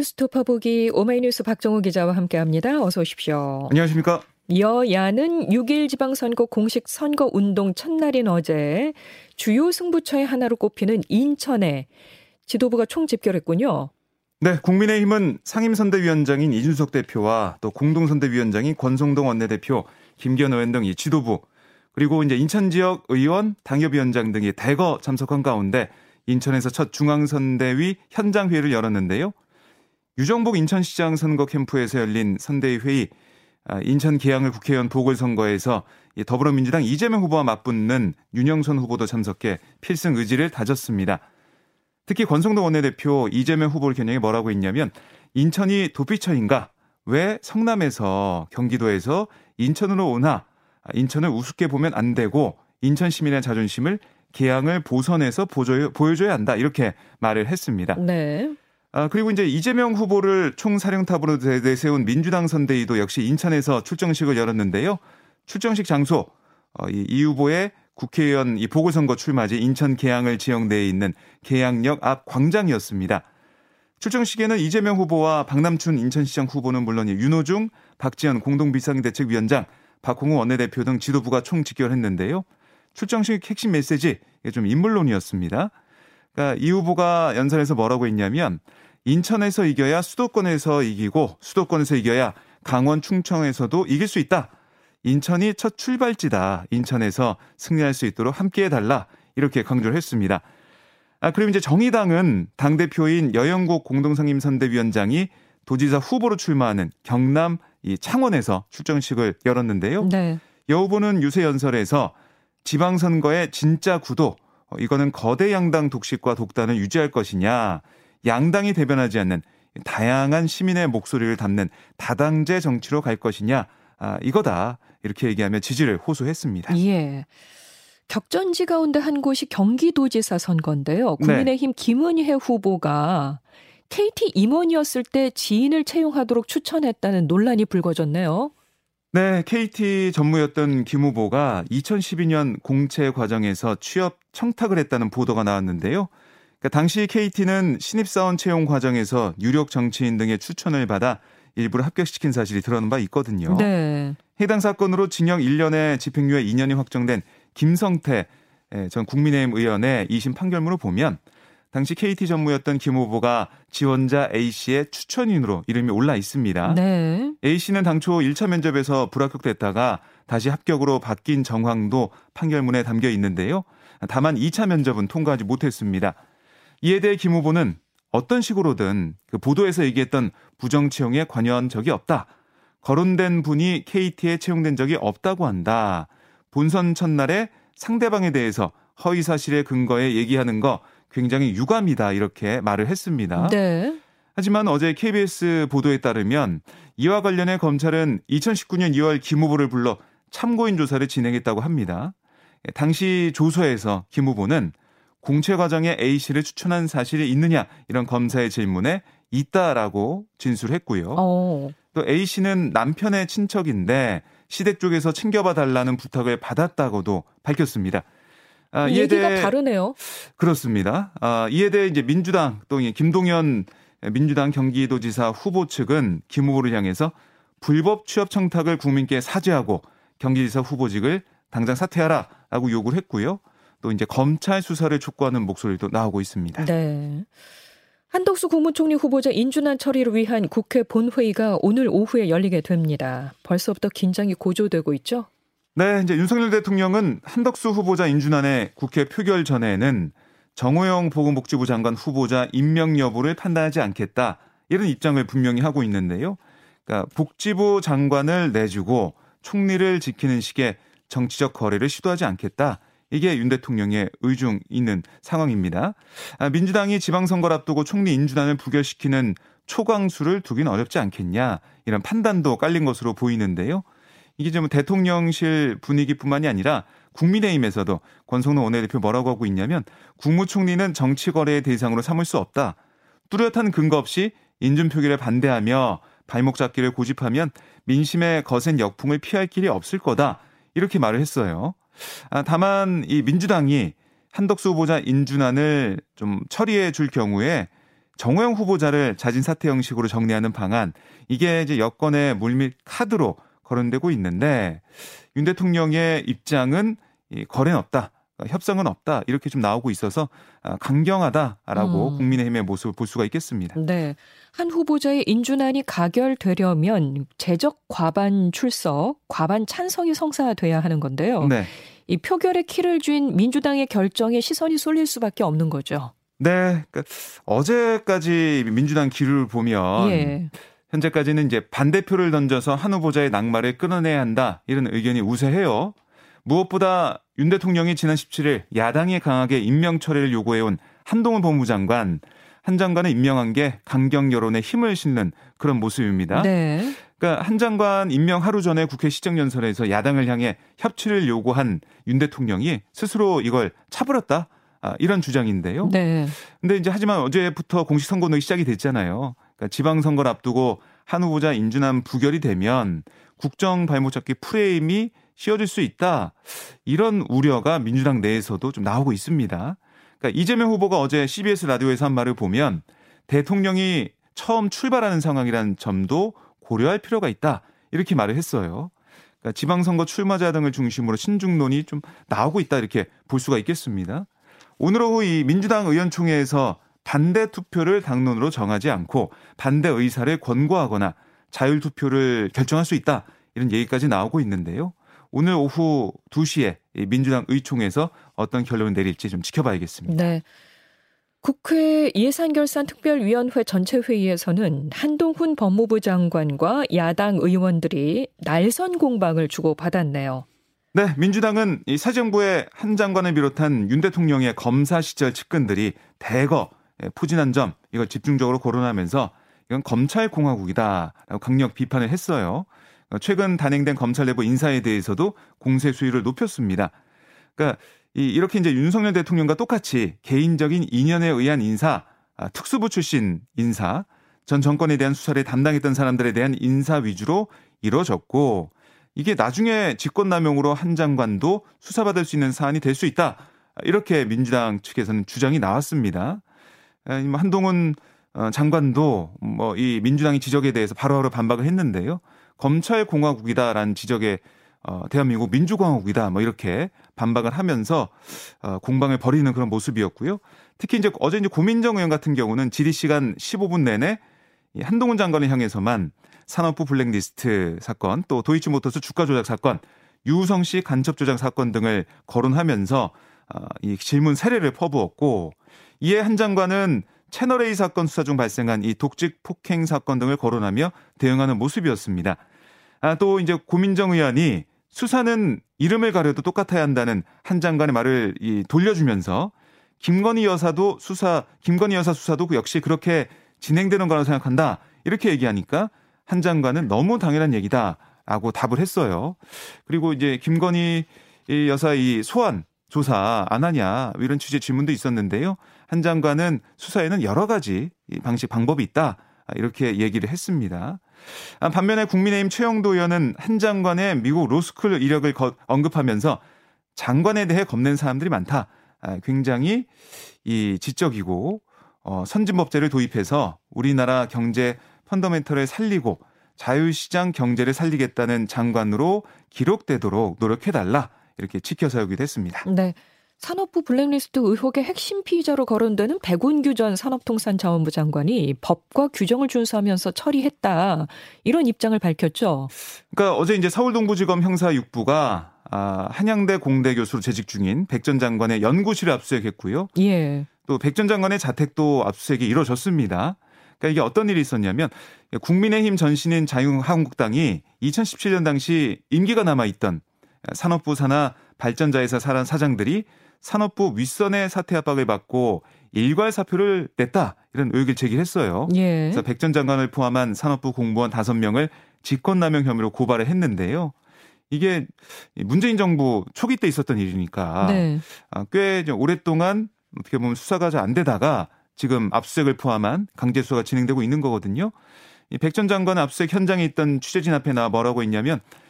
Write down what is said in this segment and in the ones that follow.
뉴스토퍼 보기 오마이뉴스 박정호 기자와 함께합니다. 어서 오십시오. 안녕하십니까? 여야는 6일 지방선거 공식 선거 운동 첫날인 어제 주요 승부처의 하나로 꼽히는 인천에 지도부가 총집결했군요. 네, 국민의힘은 상임선대위원장인 이준석 대표와 또 공동선대위원장인 권성동 원내대표, 김기현 의원 등 이 지도부 그리고 이제 인천 지역 의원, 당협위원장 등이 대거 참석한 가운데 인천에서 첫 중앙선대위 현장 회의를 열었는데요. 유정복 인천시장 선거 캠프에서 열린 선대위 회의, 아, 인천 계양을 국회의원 보궐선거에서 더불어민주당 이재명 후보와 맞붙는 윤영선 후보도 참석해 필승 의지를 다졌습니다. 특히 권성동 원내대표 이재명 후보를 겨냥해 뭐라고 했냐면 인천이 도피처인가? 왜 성남에서 경기도에서 인천으로 오나? 인천을 우습게 보면 안 되고 인천 시민의 자존심을 개항을 보선해서 보여줘야 한다 이렇게 말을 했습니다. 네. 아, 그리고 이제 이재명 후보를 총사령탑으로 내세운 민주당 선대위도 역시 인천에서 출정식을 열었는데요. 출정식 장소 어, 이, 이 후보의 국회의원 이 보궐선거 출마지 인천 계양을 지역 내에 있는 계양역 앞 광장이었습니다. 출정식에는 이재명 후보와 박남춘 인천시장 후보는 물론 윤호중, 박지원 공동비상대책위원장, 박홍우 원내대표 등 지도부가 총 직결했는데요. 출정식 핵심 메시지 좀 인물론이었습니다. 그러니까 이 후보가 연설에서 뭐라고 했냐면 인천에서 이겨야 수도권에서 이기고 수도권에서 이겨야 강원 충청에서도 이길 수 있다. 인천이 첫 출발지다. 인천에서 승리할 수 있도록 함께해 달라. 이렇게 강조를 했습니다. 아, 그리고 이제 정의당은 당대표인 여영국 공동상임 선대위원장이 도지사 후보로 출마하는 경남 이 창원에서 출정식을 열었는데요. 네. 여 후보는 유세 연설에서 지방선거의 진짜 구도, 어, 이거는 거대 양당 독식과 독단을 유지할 것이냐, 양당이 대변하지 않는 다양한 시민의 목소리를 담는 다당제 정치로 갈 것이냐, 아, 이거다. 이렇게 얘기하며 지지를 호소했습니다. 예. 격전지 가운데 한 곳이 경기도지사 선거인데요. 네. 국민의힘 네. 김은혜 후보가 KT 임원이었을 때 지인을 채용하도록 추천했다는 논란이 불거졌네요. 네, KT 전무였던 김 후보가 2012년 공채 과정에서 취업 청탁을 했다는 보도가 나왔는데요. 그러니까 당시 KT는 신입사원 채용 과정에서 유력 정치인 등의 추천을 받아 일부러 합격시킨 사실이 드러난 바 있거든요. 네. 해당 사건으로 징역 1년에 집행유예 2년이 확정된 김성태 전 국민의힘 의원의 2심 판결문을 보면 당시 KT 전무였던 김 후보가 지원자 A 씨의 추천인으로 이름이 올라 있습니다. 네. A 씨는 당초 1차 면접에서 불합격됐다가 다시 합격으로 바뀐 정황도 판결문에 담겨 있는데요. 다만 2차 면접은 통과하지 못했습니다. 이에 대해 김 후보는 어떤 식으로든 그 보도에서 얘기했던 부정 채용에 관여한 적이 없다. 거론된 분이 KT에 채용된 적이 없다고 한다. 본선 첫날에 상대방에 대해서 허위 사실의 근거에 얘기하는 거 굉장히 유감이다 이렇게 말을 했습니다. 네. 하지만 어제 KBS 보도에 따르면 이와 관련해 검찰은 2019년 2월 김 후보를 불러 참고인 조사를 진행했다고 합니다. 당시 조서에서 김 후보는 공채 과정에 A 씨를 추천한 사실이 있느냐 이런 검사의 질문에 있다라고 진술했고요. 어. 또 A 씨는 남편의 친척인데 시댁 쪽에서 챙겨봐 달라는 부탁을 받았다고도 밝혔습니다. 아, 이에 얘기가 대해 다르네요. 그렇습니다. 아, 이에 대해 이제 민주당 또 김동연 민주당 경기도지사 후보 측은 김 후보를 향해서 불법 취업 청탁을 국민께 사죄하고 경기지사 후보직을 당장 사퇴하라라고 요구를 했고요. 또 이제 검찰 수사를 촉구하는 목소리도 나오고 있습니다. 네. 한덕수 국무총리 후보자 인준안 처리를 위한 국회 본회의가 오늘 오후에 열리게 됩니다. 벌써부터 긴장이 고조되고 있죠? 네, 이제 윤석열 대통령은 한덕수 후보자 인준안의 국회 표결 전에는 정호영 보건복지부 장관 후보자 임명 여부를 판단하지 않겠다. 이런 입장을 분명히 하고 있는데요. 그러니까 복지부 장관을 내주고 총리를 지키는 식의 정치적 거래를 시도하지 않겠다. 이게 윤 대통령의 의중 있는 상황입니다. 아, 민주당이 지방선거를 앞두고 총리 인준안을 부결시키는 초강수를 두긴 어렵지 않겠냐 이런 판단도 깔린 것으로 보이는데요. 이게 좀 대통령실 분위기뿐만이 아니라 국민의힘에서도 권성동 원내대표 뭐라고 하고 있냐면 국무총리는 정치 거래의 대상으로 삼을 수 없다. 뚜렷한 근거 없이 인준 표기를 반대하며 발목 잡기를 고집하면 민심의 거센 역풍을 피할 길이 없을 거다. 이렇게 말을 했어요. 아, 다만 이 민주당이 한덕수 후보자 인준안을 좀 처리해 줄 경우에 정호영 후보자를 자진 사퇴 형식으로 정리하는 방안 이게 이제 여권의 물밑 카드로 거론되고 있는데 윤 대통령의 입장은 이 거래는 없다. 협상은 없다 이렇게 좀 나오고 있어서 아, 강경하다라고 음. 국민의힘의 모습을 볼 수가 있겠습니다. 네, 한 후보자의 인준안이 가결되려면 재적 과반 출석, 과반 찬성이 성사돼야 하는 건데요. 네. 이 표결의 키를 쥔 민주당의 결정에 시선이 쏠릴 수밖에 없는 거죠. 네, 그러니까 어제까지 민주당 기류를 보면 예. 현재까지는 이제 반대표를 던져서 한 후보자의 낙마를 끊어내야 한다 이런 의견이 우세해요. 무엇보다 윤 대통령이 지난 17일 야당이 강하게 임명 처리를 요구해온 한동훈 법무장관 한 장관을 임명한 게 강경 여론에 힘을 실는 그런 모습입니다. 네. 그러니까 한 장관 임명 하루 전에 국회 시정연설에서 야당을 향해 협치를 요구한 윤 대통령이 스스로 이걸 차버렸다. 아, 이런 주장인데요. 네. 근데 이제 하지만 어제부터 공식 선거운동이 시작이 됐잖아요. 그러니까 지방선거를 앞두고 한 후보자 인준안 부결이 되면 국정 발목 잡기 프레임이 씌워질 수 있다. 이런 우려가 민주당 내에서도 좀 나오고 있습니다. 그러니까 이재명 후보가 어제 CBS 라디오에서 한 말을 보면 대통령이 처음 출발하는 상황이라는 점도 고려할 필요가 있다. 이렇게 말을 했어요. 그러니까 지방선거 출마자 등을 중심으로 신중론이 좀 나오고 있다. 이렇게 볼 수가 있겠습니다. 오늘 오후 이 민주당 의원총회에서 반대 투표를 당론으로 정하지 않고 반대 의사를 권고하거나 자율 투표를 결정할 수 있다. 이런 얘기까지 나오고 있는데요. 오늘 오후 2시에 민주당 의총에서 어떤 결론을 내릴지 좀 지켜봐야겠습니다. 네. 국회 예산결산특별위원회 전체 회의에서는 한동훈 법무부 장관과 야당 의원들이 날선 공방을 주고받았네요. 네, 민주당은 이새 정부의 한 장관을 비롯한 윤 대통령의 검사 시절 측근들이 대거 포진한 점 이걸 집중적으로 거론하면서 이건 검찰 공화국이다라고 강력 비판을 했어요. 어, 최근 단행된 검찰 내부 인사에 대해서도 공세 수위를 높였습니다. 그러니까 이 이렇게 이제 윤석열 대통령과 똑같이 개인적인 인연에 의한 인사, 아, 특수부 출신 인사, 전 정권에 대한 수사를 담당했던 사람들에 대한 인사 위주로 이루어졌고 이게 나중에 직권남용으로 한 장관도 수사받을 수 있는 사안이 될 수 있다. 이렇게 민주당 측에서는 주장이 나왔습니다. 한동훈 어, 장관도 뭐 이 민주당의 지적에 대해서 바로바로 반박을 했는데요. 검찰 공화국이다라는 지적에 어, 대한민국 민주공화국이다 뭐 이렇게 반박을 하면서 어, 공방을 벌이는 그런 모습이었고요. 특히 이제 어제 이제 고민정 의원 같은 경우는 질의 시간 15분 내내 이 한동훈 장관을 향해서만 산업부 블랙리스트 사건 또 도이치모터스 주가 조작 사건 유성 씨 간첩 조작 사건 등을 거론하면서 어, 이 질문 세례를 퍼부었고 이에 한 장관은 채널A 사건 수사 중 발생한 이 독직 폭행 사건 등을 거론하며 대응하는 모습이었습니다. 아, 또 이제 고민정 의원이 수사는 이름을 가려도 똑같아야 한다는 한 장관의 말을 이 돌려주면서 김건희 여사도 수사, 김건희 여사 수사도 역시 그렇게 진행되는 거라고 생각한다. 이렇게 얘기하니까 한 장관은 너무 당연한 얘기다라고 답을 했어요. 그리고 이제 김건희 여사 이 소환 조사 안 하냐 이런 취지의 질문도 있었는데요. 한 장관은 수사에는 여러 가지 방식 방법이 있다 이렇게 얘기를 했습니다. 아, 반면에 국민의힘 최영도 의원은 한 장관의 미국 로스쿨 이력을 언급하면서 장관에 대해 겁낸 사람들이 많다. 아, 굉장히 이 지적이고 어, 선진법제를 도입해서 우리나라 경제 펀더멘털을 살리고 자유시장 경제를 살리겠다는 장관으로 기록되도록 노력해달라. 이렇게 지켜 세우기도 했습니다. 네. 산업부 블랙리스트 의혹의 핵심 피의자로 거론되는 백운규 전 산업통상자원부 장관이 법과 규정을 준수하면서 처리했다. 이런 입장을 밝혔죠. 그러니까 어제 이제 서울동부지검 형사 6부가 아, 한양대 공대 교수로 재직 중인 백 전 장관의 연구실을 압수수색했고요. 예. 또 백 전 장관의 자택도 압수수색이 이루어졌습니다. 그러니까 이게 어떤 일이 있었냐면 국민의힘 전신인 자유한국당이 2017년 당시 임기가 남아 있던 산업부 산하 발전자회사 사람 사장들이 산업부 윗선의 사퇴 압박을 받고 일괄 사표를 냈다 이런 의혹을 제기했어요. 예. 그래서 백 전 장관을 포함한 산업부 공무원 5명을 직권남용 혐의로 고발을 했는데요. 이게 문재인 정부 초기 때 있었던 일이니까 네. 아, 꽤 오랫동안 어떻게 보면 수사가 잘 안 되다가 지금 압수색을 포함한 강제 수사가 진행되고 있는 거거든요. 이 백 전 장관 압수색 현장에 있던 취재진 앞에 나 뭐라고 있냐면 아,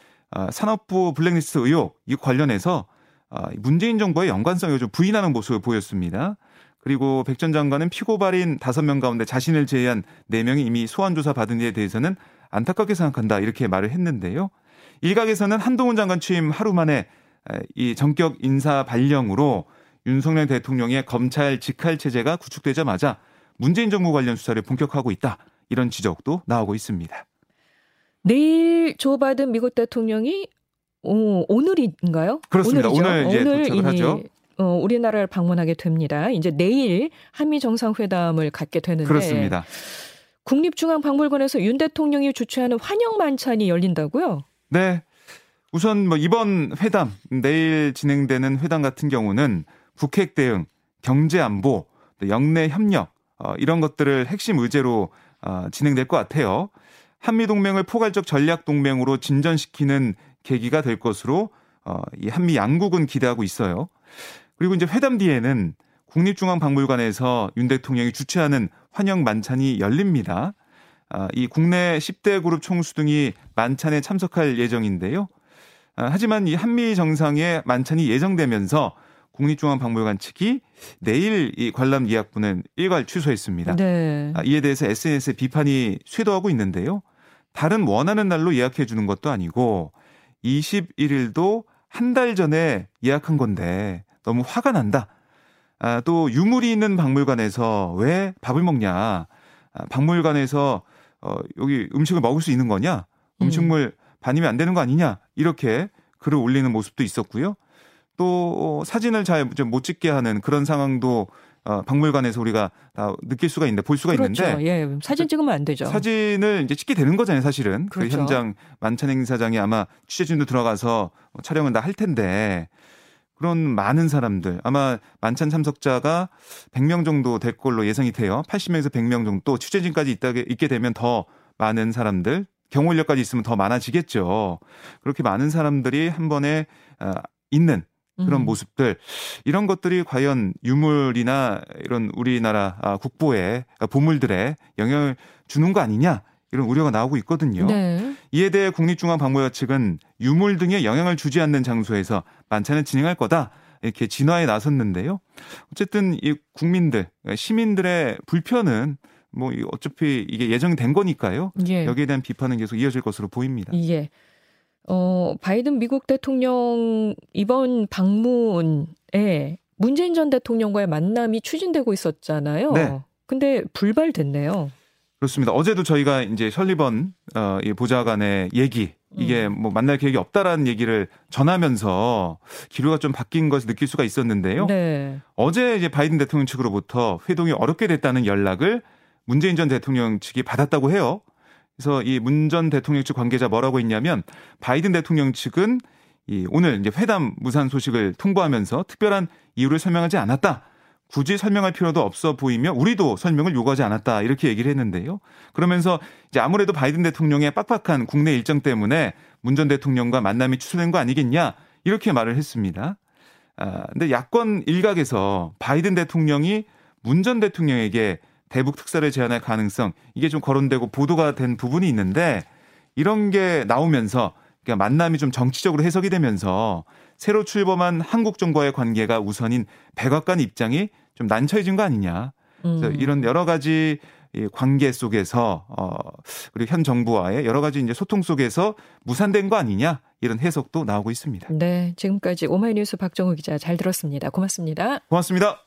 산업부 블랙리스트 의혹 이 관련해서 아, 문재인 정부의 연관성을 좀 부인하는 모습을 보였습니다. 그리고 백 전 장관은 피고발인 5명 가운데 자신을 제외한 4명이 이미 소환 조사 받은 일에 대해서는 안타깝게 생각한다 이렇게 말을 했는데요. 일각에서는 한동훈 장관 취임 하루 만에 이 전격 인사 발령으로 윤석열 대통령의 검찰 직할 체제가 구축되자마자 문재인 정부 관련 수사를 본격화하고 있다. 이런 지적도 나오고 있습니다. 내일 조 바든 미국 대통령이 오, 오늘인가요? 그렇습니다. 오늘이죠. 오늘 이제 오늘 도착을 하죠. 어, 우리나라를 방문하게 됩니다. 이제 내일 한미 정상회담을 갖게 되는데 그렇습니다. 국립중앙박물관에서 윤 대통령이 주최하는 환영 만찬이 열린다고요? 네. 우선 뭐 이번 회담 내일 진행되는 회담 같은 경우는 북핵 대응, 경제 안보, 영내 협력 어, 이런 것들을 핵심 의제로 어, 진행될 것 같아요. 한미 동맹을 포괄적 전략 동맹으로 진전시키는 계기가 될 것으로 어, 이 한미 양국은 기대하고 있어요. 그리고 이제 회담 뒤에는 국립중앙박물관에서 윤 대통령이 주최하는 환영 만찬이 열립니다. 아, 이 국내 10대 그룹 총수 등이 만찬에 참석할 예정인데요. 아, 하지만 이 한미 정상의 만찬이 예정되면서 국립중앙박물관 측이 내일 이 관람 예약분은 일괄 취소했습니다. 네. 아, 이에 대해서 SNS에 비판이 쇄도하고 있는데요. 다른 원하는 날로 예약해 주는 것도 아니고 21일도 한 달 전에 예약한 건데 너무 화가 난다. 아, 또 유물이 있는 박물관에서 왜 밥을 먹냐? 아, 박물관에서 어, 여기 음식을 먹을 수 있는 거냐? 음식물 음. 반이면 안 되는 거 아니냐? 이렇게 글을 올리는 모습도 있었고요. 또 사진을 잘 못 찍게 하는 그런 상황도 어, 박물관에서 우리가 다 느낄 수가 있는데 볼 수가 그렇죠. 있는데 예, 사진 찍으면 안 되죠. 사진을 이제 찍게 되는 거잖아요, 사실은. 그 그렇죠. 그 현장 만찬 행사장에 아마 취재진도 들어가서 촬영을 다할 텐데 그런 많은 사람들 아마 만찬 참석자가 100명 정도 될 걸로 예상이 돼요. 80명에서 100명 정도 취재진까지 있다게 있게 되면 더 많은 사람들 경호 인력까지 있으면 더 많아지겠죠. 그렇게 많은 사람들이 한 번에 어, 있는 그런 음. 모습들 이런 것들이 과연 유물이나 이런 우리나라 아, 국보의 보물들에 영향을 주는 거 아니냐 이런 우려가 나오고 있거든요. 네. 이에 대해 국립중앙박물관 측은 유물 등에 영향을 주지 않는 장소에서 만찬을 진행할 거다. 이렇게 진화에 나섰는데요. 어쨌든 이 국민들, 시민들의 불편은 뭐 어차피 이게 예정된 거니까요. 예. 여기에 대한 비판은 계속 이어질 것으로 보입니다. 예. 어, 바이든 미국 대통령 이번 방문에 문재인 전 대통령과의 만남이 추진되고 있었잖아요. 네. 근데 불발됐네요. 그렇습니다. 어제도 저희가 이제 설리번 어, 이 보좌관의 얘기 이게 음. 뭐 만날 계획이 없다라는 얘기를 전하면서 기류가 좀 바뀐 것을 느낄 수가 있었는데요. 네. 어제 이제 바이든 대통령 측으로부터 회동이 어렵게 됐다는 연락을 문재인 전 대통령 측이 받았다고 해요. 그래서 이 문 전 대통령 측 관계자 뭐라고 했냐면 바이든 대통령 측은 이 오늘 이제 회담 무산 소식을 통보하면서 특별한 이유를 설명하지 않았다. 굳이 설명할 필요도 없어 보이며 우리도 설명을 요구하지 않았다 이렇게 얘기를 했는데요. 그러면서 이제 아무래도 바이든 대통령의 빡빡한 국내 일정 때문에 문 전 대통령과 만남이 취소된 거 아니겠냐 이렇게 말을 했습니다. 아, 근데 야권 일각에서 바이든 대통령이 문 전 대통령에게 대북 특사를 제안할 가능성 이게 좀 거론되고 보도가 된 부분이 있는데 이런 게 나오면서 그러니까 만남이 좀 정치적으로 해석이 되면서 새로 출범한 한국 정부와의 관계가 우선인 백악관 입장이 좀 난처해진 거 아니냐. 그래서 음. 이런 여러 가지 이 관계 속에서 어 그리고 현 정부와의 여러 가지 이제 소통 속에서 무산된 거 아니냐 이런 해석도 나오고 있습니다. 네, 지금까지 오마이뉴스 박정우 기자 잘 들었습니다. 고맙습니다. 고맙습니다.